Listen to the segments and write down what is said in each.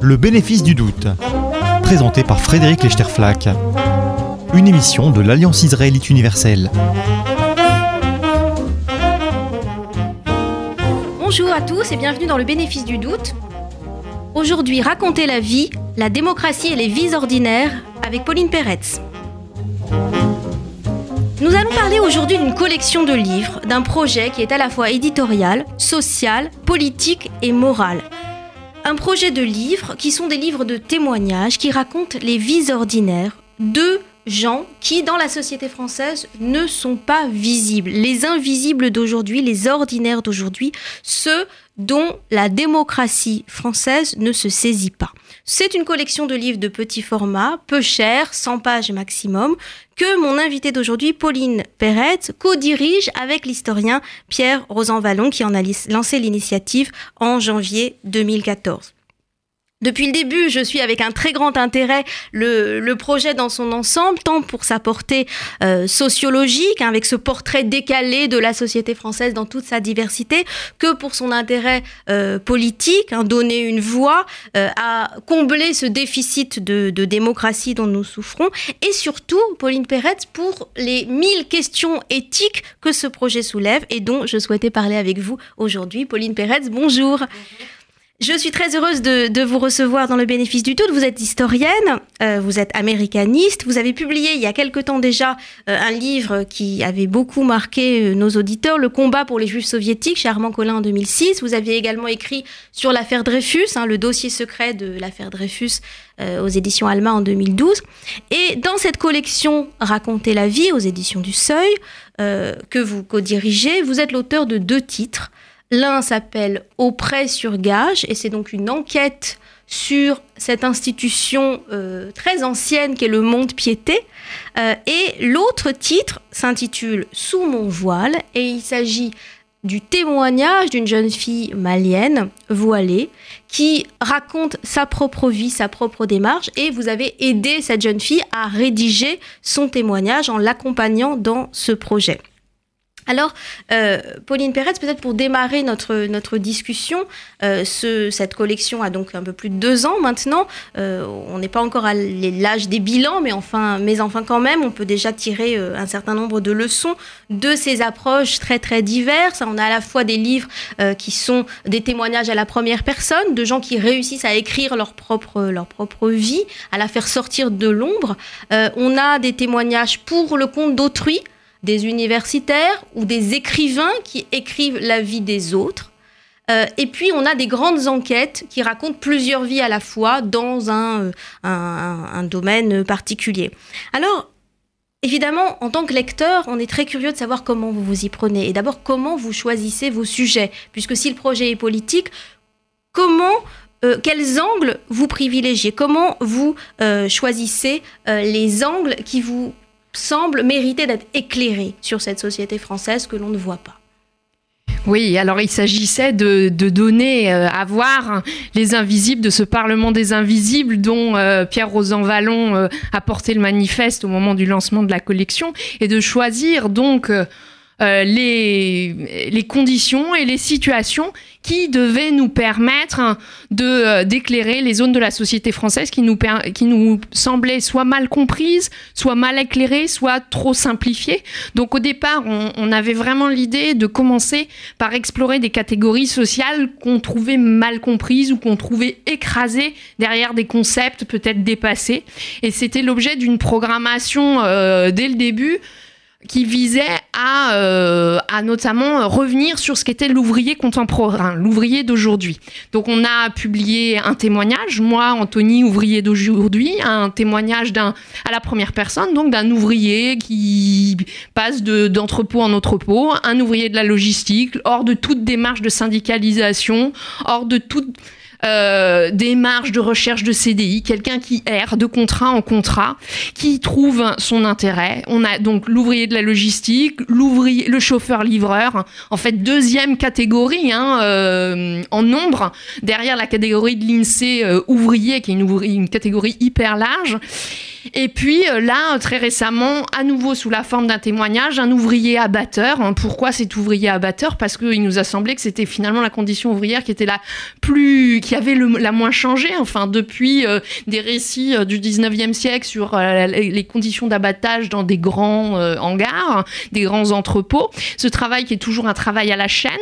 Le bénéfice du doute, présenté par Frédéric Lechterflack, une émission de l'Alliance israélite universelle. Bonjour à tous et bienvenue dans le bénéfice du doute. Aujourd'hui, raconter la vie, la démocratie et les vies ordinaires avec Pauline Peretz. Nous allons parler aujourd'hui d'une collection de livres, d'un projet qui est à la fois éditorial, social, politique et moral. Un projet de livres qui sont des livres de témoignages qui racontent les vies ordinaires de gens qui, dans la société française, ne sont pas visibles. Les invisibles d'aujourd'hui, les ordinaires d'aujourd'hui, ceux dont la démocratie française ne se saisit pas. C'est une collection de livres de petit format, peu cher, 100 pages maximum, que mon invité d'aujourd'hui, Pauline Perret, co-dirige avec l'historien Pierre Rosanvallon, qui en a lancé l'initiative en janvier 2014. Depuis le début, je suis avec un très grand intérêt le, projet dans son ensemble, tant pour sa portée euh, sociologique, hein, avec ce portrait décalé de la société française dans toute sa diversité, que pour son intérêt euh, politique, hein, donner une voix euh, à combler ce déficit de, de, démocratie dont nous souffrons, et surtout, Pauline Perret, pour les mille questions éthiques que ce projet soulève et dont je souhaitais parler avec vous aujourd'hui. Pauline Perret, bonjour. bonjour. Je suis très heureuse de, vous recevoir dans le bénéfice du doute. Vous êtes historienne, euh, vous êtes américaniste, vous avez publié il y a quelque temps déjà euh, un livre qui avait beaucoup marqué euh, nos auditeurs, Le combat pour les juifs soviétiques chez Armand Collin en 2006. Vous aviez également écrit sur l'affaire Dreyfus, hein, le dossier secret de l'affaire Dreyfus aux éditions Alma en 2012. Et dans cette collection Raconter la vie aux éditions du Seuil, que vous co-dirigez, vous êtes l'auteur de deux titres. L'un s'appelle Auprès sur gage et c'est donc une enquête sur cette institution euh, très ancienne qu'est le Monde Piété. Euh, et l'autre titre s'intitule Sous mon voile et il s'agit du témoignage d'une jeune fille malienne voilée qui raconte sa propre vie, sa propre démarche et vous avez aidé cette jeune fille à rédiger son témoignage en l'accompagnant dans ce projet. Alors, euh, Pauline Perret, peut-être pour démarrer notre, notre discussion, euh, ce, cette collection a donc un peu plus de deux ans maintenant. Euh, on n'est pas encore à l'âge des bilans, mais enfin, mais enfin quand même, on peut déjà tirer un certain nombre de leçons de ces approches très très diverses. On a à la fois des livres qui sont des témoignages à la première personne, de gens qui réussissent à écrire leur propre, leur propre vie, à la faire sortir de l'ombre. on a des témoignages pour le compte d'autrui, des universitaires ou des écrivains qui écrivent la vie des autres. Euh, et puis, on a des grandes enquêtes qui racontent plusieurs vies à la fois dans un, euh, un, domaine particulier. Alors, évidemment, en tant que lecteur, on est très curieux de savoir comment vous vous y prenez. Et d'abord, comment vous choisissez vos sujets? Puisque si le projet est politique, comment euh, quels angles vous privilégiez? Comment vous choisissez les angles qui vous semble mériter d'être éclairé sur cette société française que l'on ne voit pas. Oui, alors il s'agissait de, donner euh, à voir les invisibles de ce Parlement des invisibles dont euh, Pierre Rosan Vallon euh, a porté le manifeste au moment du lancement de la collection et de choisir donc euh, les, conditions et les situations qui devaient nous permettre de euh, d'éclairer les zones de la société française qui nous qui nous semblaient soit mal comprises, soit mal éclairées, soit trop simplifiées. Donc au départ, on, on avait vraiment l'idée de commencer par explorer des catégories sociales qu'on trouvait mal comprises ou qu'on trouvait écrasées derrière des concepts peut-être dépassés. Et c'était l'objet d'une programmation euh, dès le début qui visait à, euh, à notamment revenir sur ce qu'était l'ouvrier contemporain, l'ouvrier d'aujourd'hui. Donc on a publié un témoignage, moi, Anthony, ouvrier d'aujourd'hui, un témoignage à la première personne, donc d'un ouvrier qui passe d'entrepôt en entrepôt, un ouvrier de la logistique, hors de toute démarche de syndicalisation, hors de toute euh, des marges de recherche de CDI, quelqu'un qui erre de contrat en contrat, qui trouve son intérêt. On a donc l'ouvrier de la logistique, le chauffeur-livreur. En fait, deuxième catégorie hein, euh, en nombre derrière la catégorie de l'INSEE euh, ouvrier, qui est une, catégorie hyper large. Et puis là, très récemment, à nouveau sous la forme d'un témoignage, un ouvrier abatteur. Hein, pourquoi cet ouvrier abatteur? Parce qu'il nous a semblé que c'était finalement la condition ouvrière qui était la plus, avait la moins changé. Enfin, depuis euh, des récits euh, du 19e siècle sur les conditions d'abattage dans des grands hangars, des grands entrepôts. Ce travail qui est toujours un travail à la chaîne,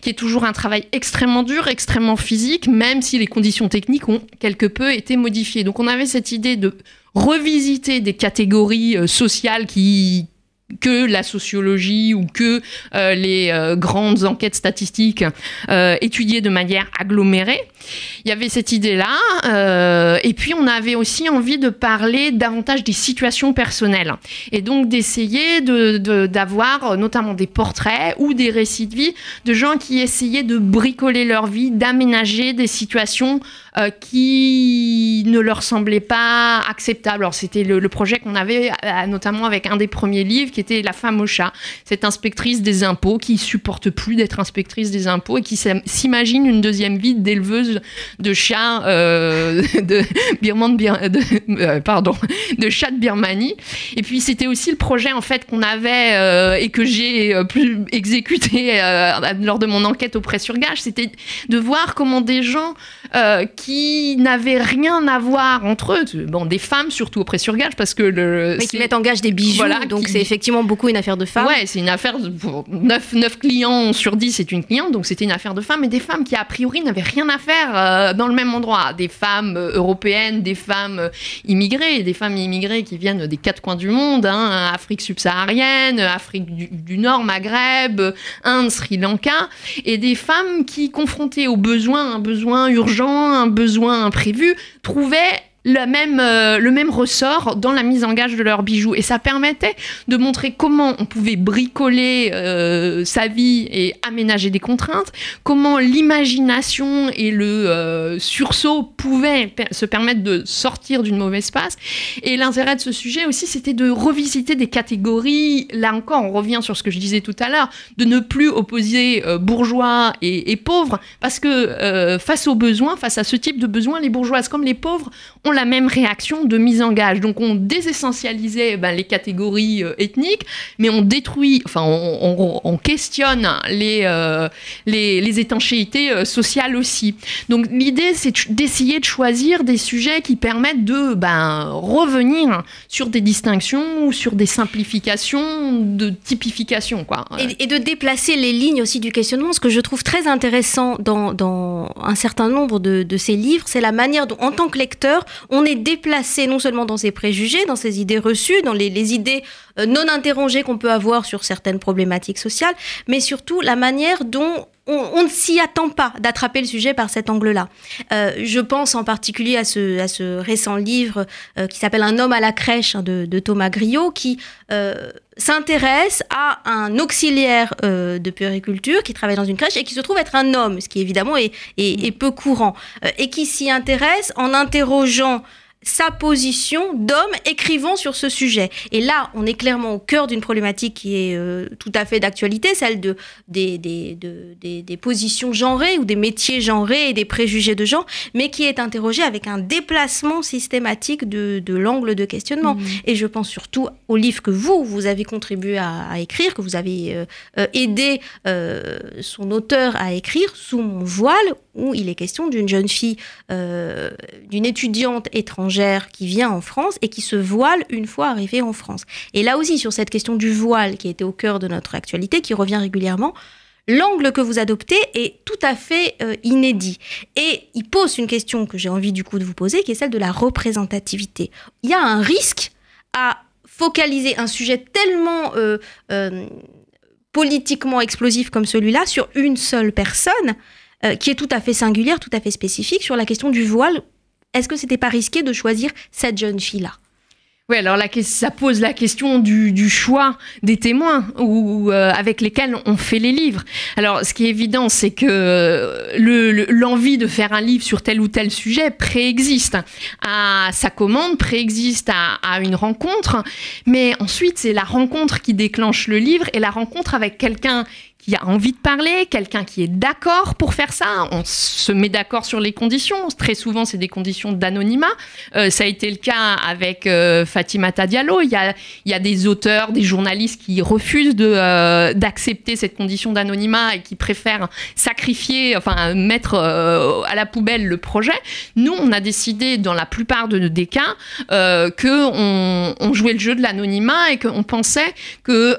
qui est toujours un travail extrêmement dur, extrêmement physique, même si les conditions techniques ont quelque peu été modifiées. Donc on avait cette idée de revisiter des catégories euh, sociales qui que la sociologie ou que euh, les euh, grandes enquêtes statistiques euh, étudiées de manière agglomérée. Il y avait cette idée-là. et puis, on avait aussi envie de parler davantage des situations personnelles. Et donc, d'essayer d'avoir de, notamment des portraits ou des récits de vie de gens qui essayaient de bricoler leur vie, d'aménager des situations qui ne leur semblaient pas acceptables. Alors, c'était le, projet qu'on avait notamment avec un des premiers livres qui était la femme au chat, cette inspectrice des impôts qui supporte plus d'être inspectrice des impôts et qui s'imagine une deuxième vie d'éleveuse de chats euh, de Birman, de, euh, pardon, de chats de Birmanie. Et puis c'était aussi le projet en fait qu'on avait euh, et que j'ai plus exécuté lors de mon enquête auprès sur Gage, c'était de voir comment des gens qui n'avaient rien à voir entre eux, bon des femmes surtout auprès sur Gage parce que le mais qui mettent en gage des bijoux, donc c'est effectivement beaucoup une affaire de femmes. Ouais, c'est une affaire. 9, 9 clients sur 10, c'est une cliente, donc c'était une affaire de femmes, et des femmes qui, a priori, n'avaient rien à faire euh, dans le même endroit. Des femmes euh, européennes, des femmes euh, immigrées, des femmes immigrées qui viennent des quatre coins du monde hein, Afrique subsaharienne, Afrique du, Nord, Maghreb, Inde, Sri Lanka, et des femmes qui, confrontées aux besoins, un besoin urgent, un besoin imprévu, trouvaient même, euh, le même ressort dans la mise en gage de leurs bijoux. Et ça permettait de montrer comment on pouvait bricoler euh, sa vie et aménager des contraintes, comment l'imagination et le euh, sursaut pouvaient se permettre de sortir d'une mauvaise passe. Et l'intérêt de ce sujet aussi, c'était de revisiter des catégories. Là encore, on revient sur ce que je disais tout à l'heure, de ne plus opposer bourgeois et, et, pauvres, parce que face aux besoins, face à ce type de besoins, les bourgeoises comme les pauvres ont la même réaction de mise en gage. Donc on désessentialisait ben, les catégories euh, ethniques, mais on détruit, enfin on, questionne les, euh, les, les, étanchéités euh, sociales aussi. Donc l'idée c'est d'essayer de choisir des sujets qui permettent de ben, revenir sur des distinctions ou sur des simplifications de typification. Quoi. Et, de déplacer les lignes aussi du questionnement. Ce que je trouve très intéressant dans, dans un certain nombre de, de ces livres, c'est la manière dont, en tant que lecteur, on est déplacé non seulement dans ses préjugés, dans ses idées reçues, dans les, idées euh, non interrogées qu'on peut avoir sur certaines problématiques sociales, mais surtout la manière dont on, ne s'y attend pas d'attraper le sujet par cet angle-là. Euh, je pense en particulier à ce, récent livre euh, qui s'appelle Un homme à la crèche hein, de, Thomas Griot, qui s'intéresse à un auxiliaire de puériculture qui travaille dans une crèche et qui se trouve être un homme, ce qui évidemment est peu courant, et qui s'y intéresse en interrogeant sa position d'homme écrivant sur ce sujet. Et là, on est clairement au cœur d'une problématique qui est euh, tout à fait d'actualité, celle de, des, des, des, positions genrées ou des métiers genrés et des préjugés de genre, mais qui est interrogée avec un déplacement systématique de, de l'angle de questionnement. Mmh. Et je pense surtout au livre que vous, vous avez contribué à, écrire, que vous avez euh, euh, aidé son auteur à écrire, Sous mon voile, où il est question d'une jeune fille, d'une étudiante étrangère qui vient en France et qui se voile une fois arrivée en France. Et là aussi, sur cette question du voile qui était au cœur de notre actualité, qui revient régulièrement, l'angle que vous adoptez est tout à fait euh, inédit. Et il pose une question que j'ai envie du coup de vous poser, qui est celle de la représentativité. Il y a un risque à focaliser un sujet tellement euh, euh, politiquement explosif comme celui-là sur une seule personne, qui est tout à fait singulière, tout à fait spécifique, sur la question du voile. Est-ce que c'était pas risqué de choisir cette jeune fille-là? Oui, alors ça pose la question du, choix des témoins ou euh, avec lesquels on fait les livres. Alors, ce qui est évident, c'est que euh, l'envie de faire un livre sur tel ou tel sujet préexiste. À sa commande, préexiste à une rencontre, mais ensuite c'est la rencontre qui déclenche le livre et la rencontre avec quelqu'un qui a envie de parler, quelqu'un qui est d'accord pour faire ça. On se met d'accord sur les conditions. Très souvent, c'est des conditions d'anonymat. Euh, ça a été le cas avec euh, Fatima Diallo. Il y, a, il y des auteurs, des journalistes qui refusent euh, d'accepter cette condition d'anonymat et qui préfèrent sacrifier, enfin mettre à la poubelle le projet. Nous, on a décidé, dans la plupart de, des cas, que on, on, jouait le jeu de l'anonymat et qu'on pensait que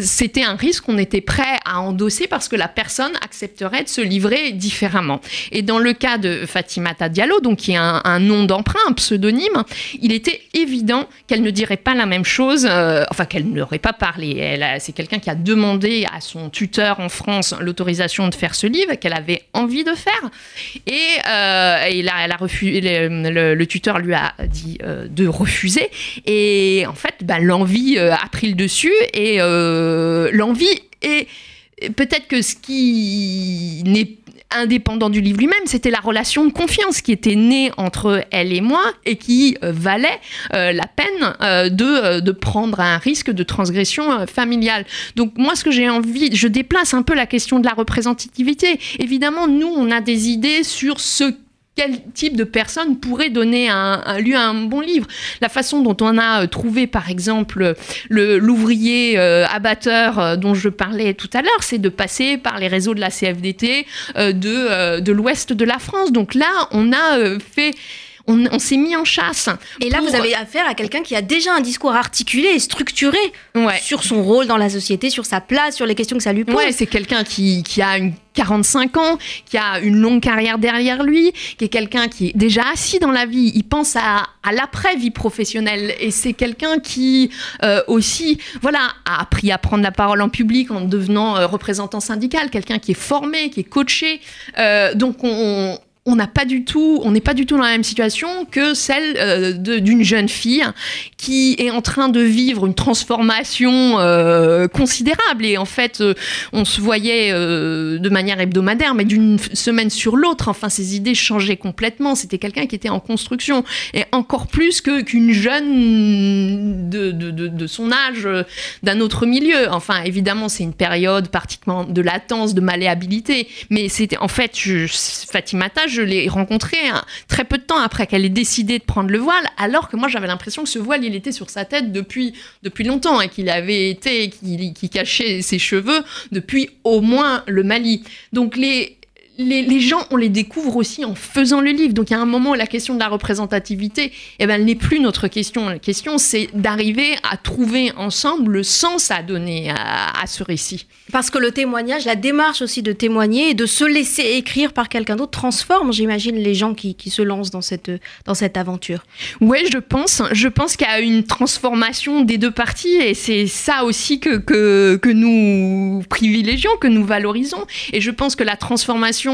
c'était un risque qu'on était prêt à endosser parce que la personne accepterait de se livrer différemment. Et dans le cas de Fatimata Diallo, donc qui est un, nom d'emprunt, un pseudonyme, il était évident qu'elle ne dirait pas la même chose, euh, enfin qu'elle n'aurait pas parlé. C'est quelqu'un qui a demandé à son tuteur en France l'autorisation de faire ce livre, qu'elle avait envie de faire. Et, euh, a refusé, le, tuteur lui a dit euh, de refuser. Et en fait, bah, l'envie a pris le dessus et l'envie et peut-être que ce qui n'est indépendant du livre lui-même, c'était la relation de confiance qui était née entre elle et moi et qui euh, valait euh, la peine euh, de, de prendre un risque de transgression familiale. Donc moi, ce que j'ai envie, je déplace un peu la question de la représentativité. Évidemment, nous, on a des idées sur ce quel type de personne pourrait donner un, un bon livre. La façon dont on a euh, trouvé, par exemple, l'ouvrier euh, abatteur euh, dont je parlais tout à l'heure, c'est de passer par les réseaux de la CFDT de l'ouest de la France. Donc là, on a fait on, s'est mis en chasse. Et là, vous avez affaire à quelqu'un qui a déjà un discours articulé et structuré sur son rôle dans la société, sur sa place, sur les questions que ça lui pose. Ouais, c'est quelqu'un qui, a une 45 ans, qui a une longue carrière derrière lui, qui est quelqu'un qui est déjà assis dans la vie. Il pense à, l'après-vie professionnelle. Et c'est quelqu'un qui euh, aussi, voilà, a appris à prendre la parole en public en devenant euh, représentant syndical, quelqu'un qui est formé, qui est coaché. Euh, donc on, on n'a pas du tout, on n'est pas du tout dans la même situation que celle euh, d'une jeune fille qui est en train de vivre une transformation euh, considérable. Et en fait, euh, on se voyait de manière hebdomadaire, mais d'une semaine sur l'autre. Enfin, ses idées changeaient complètement. C'était quelqu'un qui était en construction et encore plus que qu'une jeune de, de, son âge, d'un autre milieu. Enfin, évidemment, c'est une période particulièrement de latence, de malléabilité. Mais c'était en fait, je, Fatimata, je l'ai rencontrée hein, très peu de temps après qu'elle ait décidé de prendre le voile, alors que moi j'avais l'impression que ce voile il était sur sa tête depuis, depuis longtemps et qu'il avait été, qu'il cachait ses cheveux depuis au moins le Mali. Donc les, les, gens, on les découvre aussi en faisant le livre. Donc, il y a un moment où la question de la représentativité, eh ben, elle n'est plus notre question. La question, c'est d'arriver à trouver ensemble le sens à donner à, ce récit. Parce que le témoignage, la démarche aussi de témoigner et de se laisser écrire par quelqu'un d'autre transforme, j'imagine, les gens qui, se lancent dans cette, dans cette aventure. Oui, je pense. Je pense qu'il y a une transformation des deux parties et c'est ça aussi que, que, que nous privilégions, que nous valorisons. Et je pense que la transformation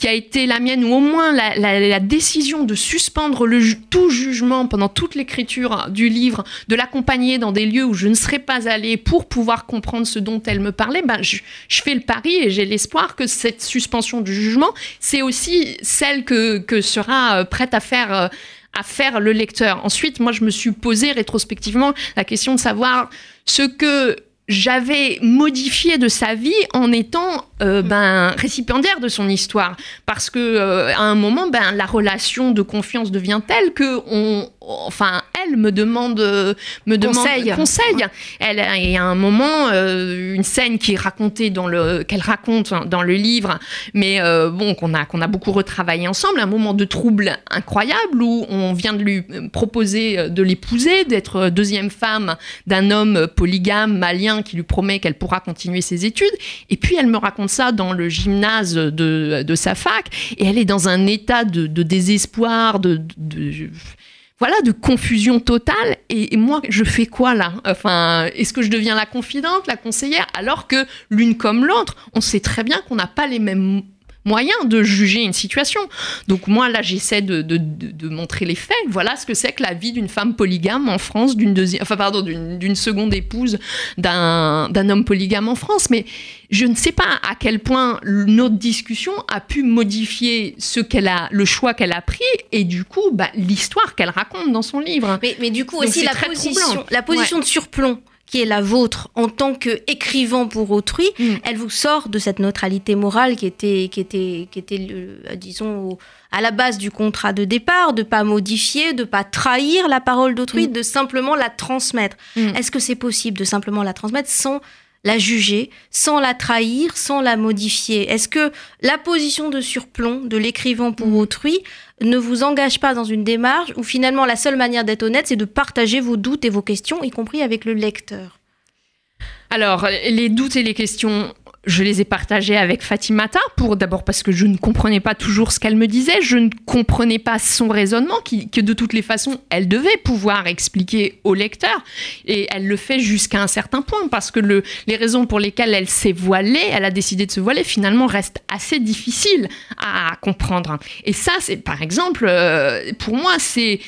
qui a été la mienne, ou au moins la, décision de suspendre tout jugement pendant toute l'écriture du livre, de l'accompagner dans des lieux où je ne serais pas allée pour pouvoir comprendre ce dont elle me parlait, ben je, fais le pari et j'ai l'espoir que cette suspension du jugement, c'est aussi celle que, que sera euh, prête à faire euh, à faire le lecteur. Ensuite, moi, je me suis posé rétrospectivement la question de savoir ce que j'avais modifié de sa vie en étant euh, ben, récipiendaire de son histoire. Parce que euh, à un moment, ben, la relation de confiance devient telle que on, enfin, elle me demande, me conseil. demande conseil. Elle, il y a un moment, euh, une scène qui est racontée dans le, qu'elle raconte dans le livre, mais bon, qu'on a, qu'on a beaucoup retravaillé ensemble, un moment de trouble incroyable où on vient de lui proposer de l'épouser, d'être deuxième femme d'un homme polygame malien qui lui promet qu'elle pourra continuer ses études. Et puis elle me raconte ça dans le gymnase de, sa fac. Et elle est dans un état de, désespoir, de, voilà, de confusion totale. Et, moi, je fais quoi là? Enfin, est-ce que je deviens la confidente, la conseillère, alors que l'une comme l'autre, on sait très bien qu'on n'a pas les mêmes moyen de juger une situation. Donc moi, là, j'essaie de, de, montrer les faits. Voilà ce que c'est que la vie d'une femme polygame en France, d'une deuxième, enfin pardon, d'une seconde épouse d'un homme polygame en France. Mais je ne sais pas à quel point notre discussion a pu modifier ce qu'elle a, le choix qu'elle a pris et du coup, bah, l'histoire qu'elle raconte dans son livre. Mais, mais du coup aussi la position, la position de surplomb qui est la vôtre en tant qu'écrivain pour autrui, mm. elle vous sort de cette neutralité morale qui était, qui était, qui était disons, à la base du contrat de départ, de pas modifier, de pas trahir la parole d'autrui, mm. de simplement la transmettre. Mm. Est-ce que c'est possible de simplement la transmettre sans la juger, sans la trahir, sans la modifier? Est-ce que la position de surplomb de l'écrivain pour autrui ne vous engage pas dans une démarche où finalement la seule manière d'être honnête, c'est de partager vos doutes et vos questions, y compris avec le lecteur. Alors, les doutes et les questions, je les ai partagés avec Fatimata, pour d'abord parce que je ne comprenais pas toujours ce qu'elle me disait, je ne comprenais pas son raisonnement, que de toutes les façons, elle devait pouvoir expliquer au lecteur, et elle le fait jusqu'à un certain point, parce que le, les raisons pour lesquelles elle s'est voilée, elle a décidé de se voiler, finalement restent assez difficiles à comprendre. Et ça, c'est par exemple, euh, pour moi, c'est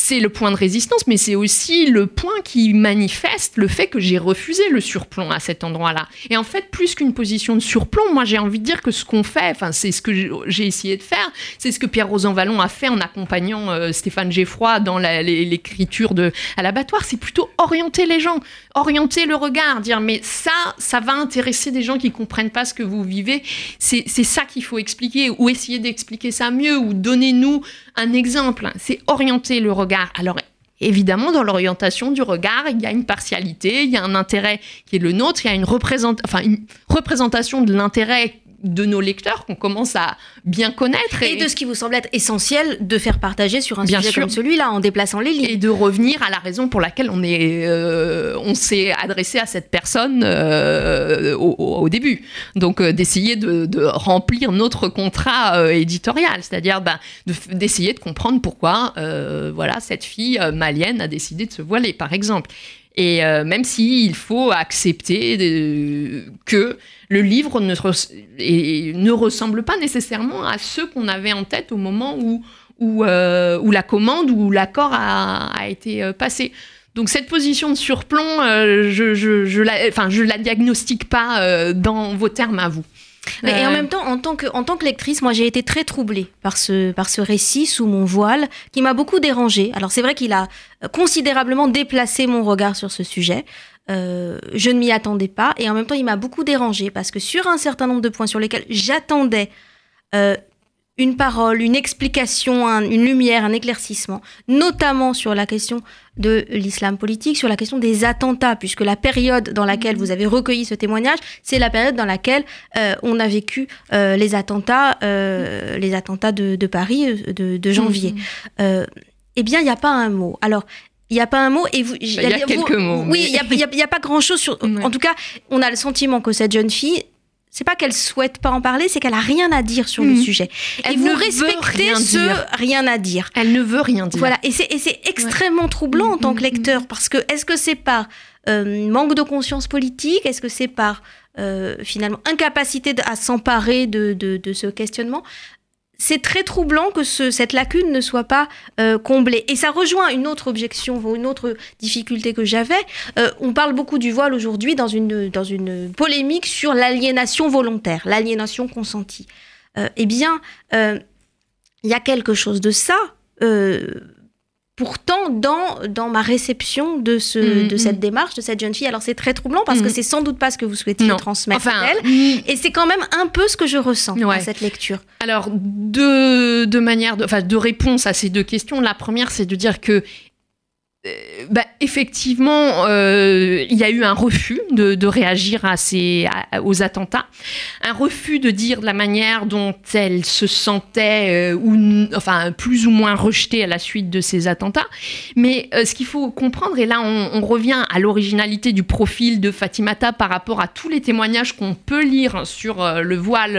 c'est le point de résistance, mais c'est aussi le point qui manifeste le fait que j'ai refusé le surplomb à cet endroit-là. Et en fait, plus qu'une position de surplomb, moi j'ai envie de dire que ce qu'on fait, enfin c'est ce que j'ai essayé de faire, c'est ce que Pierre Rosan Vallon a fait en accompagnant euh, Stéphane Geffroy dans l'écriture de à l'abattoir, c'est plutôt orienter les gens, orienter le regard, dire mais ça, ça va intéresser des gens qui comprennent pas ce que vous vivez. C'est ça qu'il faut expliquer ou essayer d'expliquer ça mieux ou donnez-nous un exemple. C'est orienter le regard. Alors évidemment, dans l'orientation du regard, il y a une partialité, il y a un intérêt qui est le nôtre, il y a une, enfin, une représentation de l'intérêt de nos lecteurs qu'on commence à bien connaître. Et, de ce qui vous semble être essentiel de faire partager sur un sujet comme celui-là en déplaçant les lignes. Et de revenir à la raison pour laquelle on est, euh, on s'est adressé à cette personne euh, au, début. Donc euh, d'essayer de, remplir notre contrat éditorial, c'est-à-dire ben, d'essayer de, comprendre pourquoi voilà cette fille malienne a décidé de se voiler, par exemple. Et même s'il faut accepter que le livre ne, ressemble pas nécessairement à ceux qu'on avait en tête au moment où, euh, la commande ou l'accord a, été euh, passé. Donc cette position de surplomb, euh, je, je, la, enfin, je la diagnostique pas dans vos termes à vous. Mais et en même temps, en tant que, en tant que lectrice, moi j'ai été très troublée par ce, par ce récit sous mon voile qui m'a beaucoup dérangée. Alors c'est vrai qu'il a considérablement déplacé mon regard sur ce sujet. Euh, je ne m'y attendais pas et en même temps il m'a beaucoup dérangé parce que sur un certain nombre de points sur lesquels j'attendais euh, une parole, une explication, une lumière, un éclaircissement, notamment sur la question de l'islam politique, sur la question des attentats, puisque la période dans laquelle vous avez recueilli ce témoignage, c'est la période dans laquelle euh, on a vécu les attentats, les attentats de, Paris de, janvier. Mm-hmm. eh bien, il n'y a pas un mot. Alors, il n'y a pas un mot et vous. Il y a, quelques mots. Oui, il n'y a, pas grand chose sur. En tout cas, on a le sentiment que cette jeune fille, c'est pas qu'elle souhaite pas en parler, c'est qu'elle a rien à dire sur le hmm. sujet. Elle et vous respectez ce rien à dire. Elle ne veut rien dire. Voilà, et c'est extrêmement troublant en tant que hmm, hmm, lecteur parce que est-ce que c'est par euh, manque de conscience politique? Est-ce que c'est par euh, finalement incapacité à s'emparer de, de, ce questionnement? C'est très troublant que cette lacune ne soit pas euh, comblée. Et ça rejoint une autre objection une autre difficulté que j'avais. Euh, on parle beaucoup du voile aujourd'hui dans une, dans une polémique sur l'aliénation volontaire, l'aliénation consentie. Euh, eh bien, il y a quelque chose de ça pourtant dans, dans ma réception de, ce, mm, de cette mm. démarche, de cette jeune fille. Alors c'est très troublant parce que mm. c'est sans doute pas ce que vous souhaitiez transmettre à elle. Et c'est quand même un peu ce que je ressens dans cette lecture. Alors, deux, deux manières, de, enfin, deux réponses à ces deux questions. La première, c'est de dire que bah, effectivement, euh, il y a eu un refus de, réagir à ces, aux attentats, un refus de dire de la manière dont elle se sentait, euh, ou, enfin plus ou moins rejetée à la suite de ces attentats. Mais ce qu'il faut comprendre, et là on, on revient à l'originalité du profil de Fatimata par rapport à tous les témoignages qu'on peut lire sur le voile,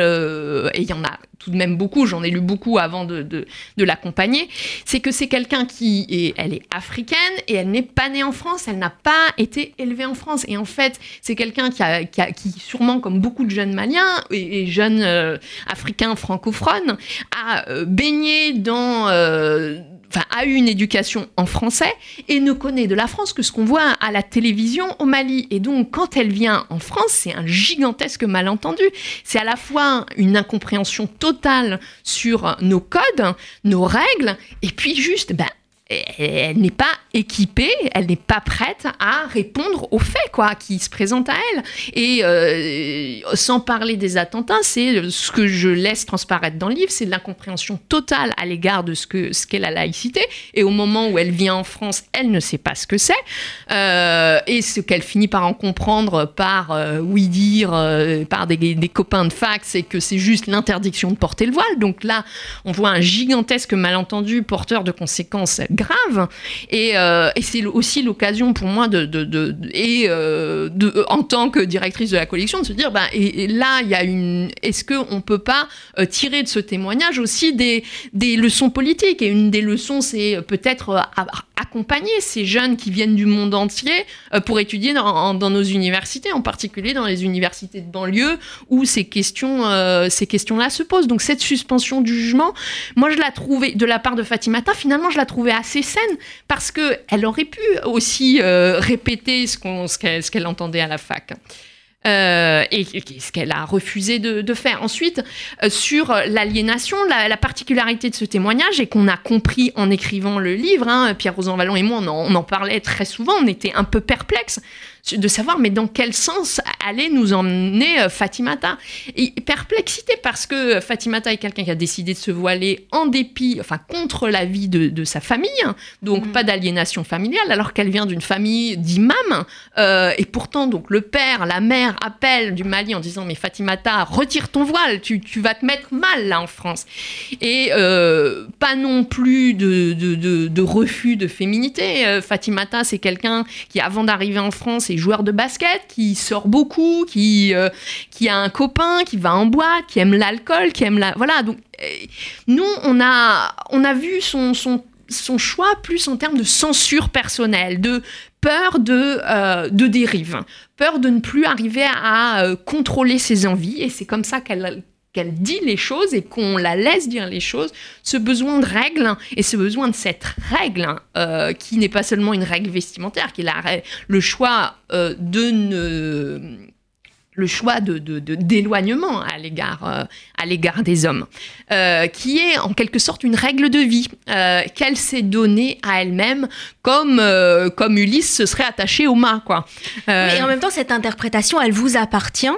et il y en a tout de même beaucoup, j'en ai lu beaucoup avant de, de, de l'accompagner, c'est que c'est quelqu'un qui est, elle est africaine et elle n'est pas née en France, elle n'a pas été élevée en France. Et en fait, c'est quelqu'un qui, a, qui, a, qui, sûrement comme beaucoup de jeunes maliens et, jeunes euh, africains francophones, a euh, baigné dans... A eu une éducation en français et ne connaît de la France que ce qu'on voit à la télévision au Mali. Et donc, quand elle vient en France, c'est un gigantesque malentendu. C'est à la fois une incompréhension totale sur nos codes, nos règles, et puis juste, ben, elle n'est pas équipée, elle n'est pas prête à répondre aux faits quoi, qui se présentent à elle. Et euh, sans parler des attentats, c'est ce que je laisse transparaître dans le livre, c'est l'incompréhension totale à l'égard de ce qu'est ce la laïcité. Et au moment où elle vient en France, elle ne sait pas ce que c'est. Euh, et ce qu'elle finit par en comprendre par euh, oui dire, par des, des, copains de fac, c'est que c'est juste l'interdiction de porter le voile. Donc là, on voit un gigantesque malentendu porteur de conséquences grave. Et, euh, et c'est aussi l'occasion pour moi de, et euh, de, en tant que directrice de la collection, de se dire, bah, et, là, il y a une, est-ce qu'on peut pas euh, tirer de ce témoignage aussi des, des leçons politiques? Et une des leçons, c'est peut-être euh, accompagner ces jeunes qui viennent du monde entier euh, pour étudier dans, nos universités, en particulier dans les universités de banlieue où ces questions, euh, ces questions-là se posent. Donc cette suspension du jugement, moi je la trouvais de la part de Fatimata, finalement je la trouvais assez saine parce que elle aurait pu aussi euh, répéter qu'elle, ce qu'elle entendait à la fac. Euh, et, et, ce qu'elle a refusé de, de faire. Ensuite, euh, sur l'aliénation, la, la, particularité de ce témoignage et qu'on a compris en écrivant le livre, hein, Pierre Rosan Vallon et moi, on en, on en, parlait très souvent, on était un peu perplexes de savoir mais dans quel sens allait nous emmener euh, Fatimata. Et perplexité parce que Fatimata est quelqu'un qui a décidé de se voiler en dépit, enfin contre l'avis de, de sa famille, hein, donc mmh. pas d'aliénation familiale, alors qu'elle vient d'une famille d'imams. Euh, et pourtant, donc le père, la mère appellent Mali en disant mais Fatimata, retire ton voile, tu, tu vas te mettre mal là en France. Et euh, pas non plus de, de, de, refus de féminité. Euh, Fatimata, c'est quelqu'un qui avant d'arriver en France est joueur de basket, qui sort beaucoup, qui, euh, qui a un copain, qui va en boîte, qui aime l'alcool, qui aime la... Voilà, donc nous, on a, on a vu son, son, son choix plus en termes de censure personnelle, de peur de, euh, de dérive, peur de ne plus arriver à euh, contrôler ses envies, et c'est comme ça qu'elle qu'elle dit les choses et qu'on la laisse dire les choses, ce besoin de règles et ce besoin de cette règle euh, qui n'est pas seulement une règle vestimentaire, qui est la, le choix euh, de ne le choix de, de, de d'éloignement à l'égard euh, à l'égard des hommes, euh, qui est en quelque sorte une règle de vie euh, qu'elle s'est donnée à elle-même, comme comme Ulysse se serait attaché au mât, quoi. Et en même temps, cette interprétation, elle vous appartient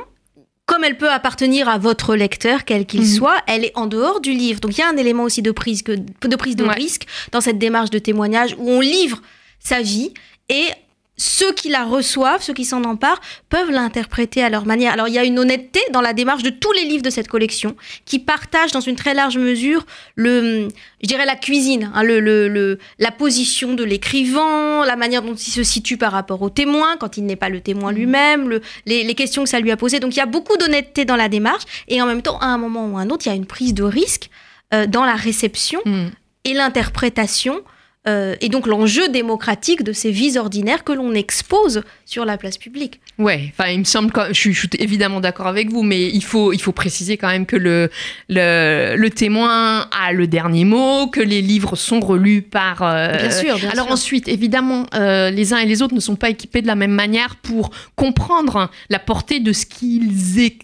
comme elle peut appartenir à votre lecteur, quel qu'il mmh. soit, elle est en dehors du livre. Donc il y a un élément aussi de prise, que, de, prise de ouais. risque dans cette démarche de témoignage où on livre sa vie et ceux qui la reçoivent, ceux qui s'en emparent, peuvent l'interpréter à leur manière. Alors il y a une honnêteté dans la démarche de tous les livres de cette collection, qui partagent dans une très large mesure le, je dirais la cuisine, hein, le, le, le, la position de l'écrivain, la manière dont il se situe par rapport au témoin, quand il n'est pas le témoin lui-même, le, les, les, questions que ça lui a posées. Donc il y a beaucoup d'honnêteté dans la démarche, et en même temps, à un moment ou à un autre, il y a une prise de risque euh, dans la réception mmh. et l'interprétation euh, et donc l'enjeu démocratique de ces vies ordinaires que l'on expose sur la place publique. Ouais, enfin il me semble que je suis, je suis évidemment d'accord avec vous, mais il faut il faut préciser quand même que le, le le témoin a le dernier mot, que les livres sont relus par. Euh, bien sûr. Bien alors sûr. ensuite, évidemment, euh, les uns et les autres ne sont pas équipés de la même manière pour comprendre la portée de ce qu'ils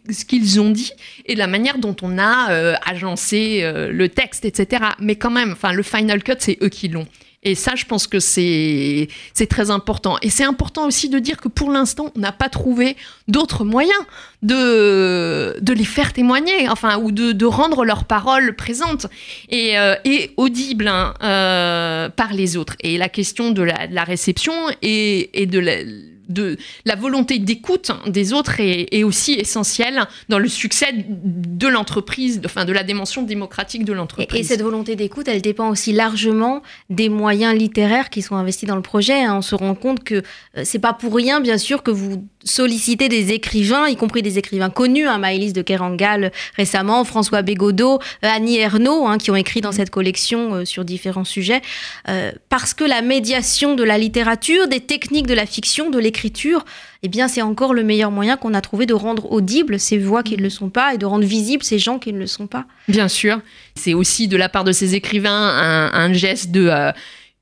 ce qu'ils ont dit et la manière dont on a agencé le texte, etc. Mais quand même, enfin le final cut, c'est eux qui l'ont. Et ça, je pense que c'est très important. Et c'est important aussi de dire que pour l'instant, on n'a pas trouvé d'autres moyens de les faire témoigner, enfin, ou de, rendre leurs paroles présentes et, euh, audibles hein, euh, par les autres. Et la question de la, de la réception et, et de la de la volonté d'écoute des autres est, aussi essentielle dans le succès de l'entreprise, enfin de la dimension démocratique de l'entreprise. Et, cette volonté d'écoute, elle dépend aussi largement des moyens littéraires qui sont investis dans le projet. Hein. On se rend compte que euh, c'est pas pour rien, bien sûr, que vous solliciter des écrivains, y compris des écrivains connus, hein, de Kerangal récemment, François Bégodeau, euh, Annie Ernaux, hein, qui ont écrit dans cette collection euh, sur différents sujets, parce que la médiation de la littérature, des techniques de la fiction, de l'écriture, eh bien, c'est encore le meilleur moyen qu'on a trouvé de rendre audibles ces voix qui ne le sont pas et de rendre visibles ces gens qui ne le sont pas. Bien sûr, c'est aussi de la part de ces écrivains un, geste de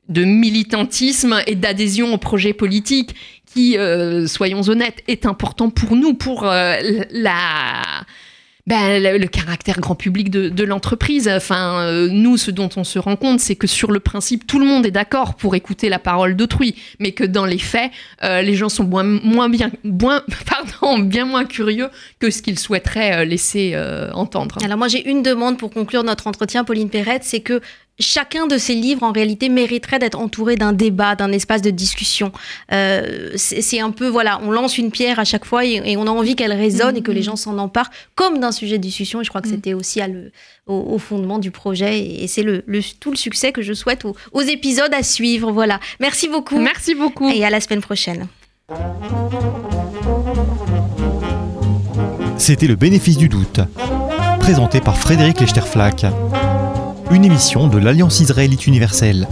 de militantisme et d'adhésion au projet politique qui, euh, soyons honnêtes, est important pour nous, pour euh, la... Ben, le, caractère grand public de, l'entreprise. Enfin, euh, nous, ce dont on se rend compte, c'est que sur le principe, tout le monde est d'accord pour écouter la parole d'autrui, mais que dans les faits, les gens sont moins, moins bien, moins, pardon, bien moins curieux que ce qu'ils souhaiteraient laisser entendre. Alors moi, j'ai une demande pour conclure notre entretien, Pauline Perrette, c'est que chacun de ces livres, en réalité, mériterait d'être entouré d'un débat, d'un espace de discussion. Euh, c'est un peu, voilà, on lance une pierre à chaque fois et, on a envie qu'elle résonne et que les mm-hmm. gens s'en emparent comme d'un sujet de discussion. Et je crois que mm. c'était aussi au, fondement du projet. Et c'est le, tout le succès que je souhaite aux, aux épisodes à suivre. Voilà. Merci beaucoup. Merci beaucoup. Et à la semaine prochaine. C'était le bénéfice du doute, présenté par Frédéric Lechterflack une émission de l'Alliance israélite universelle.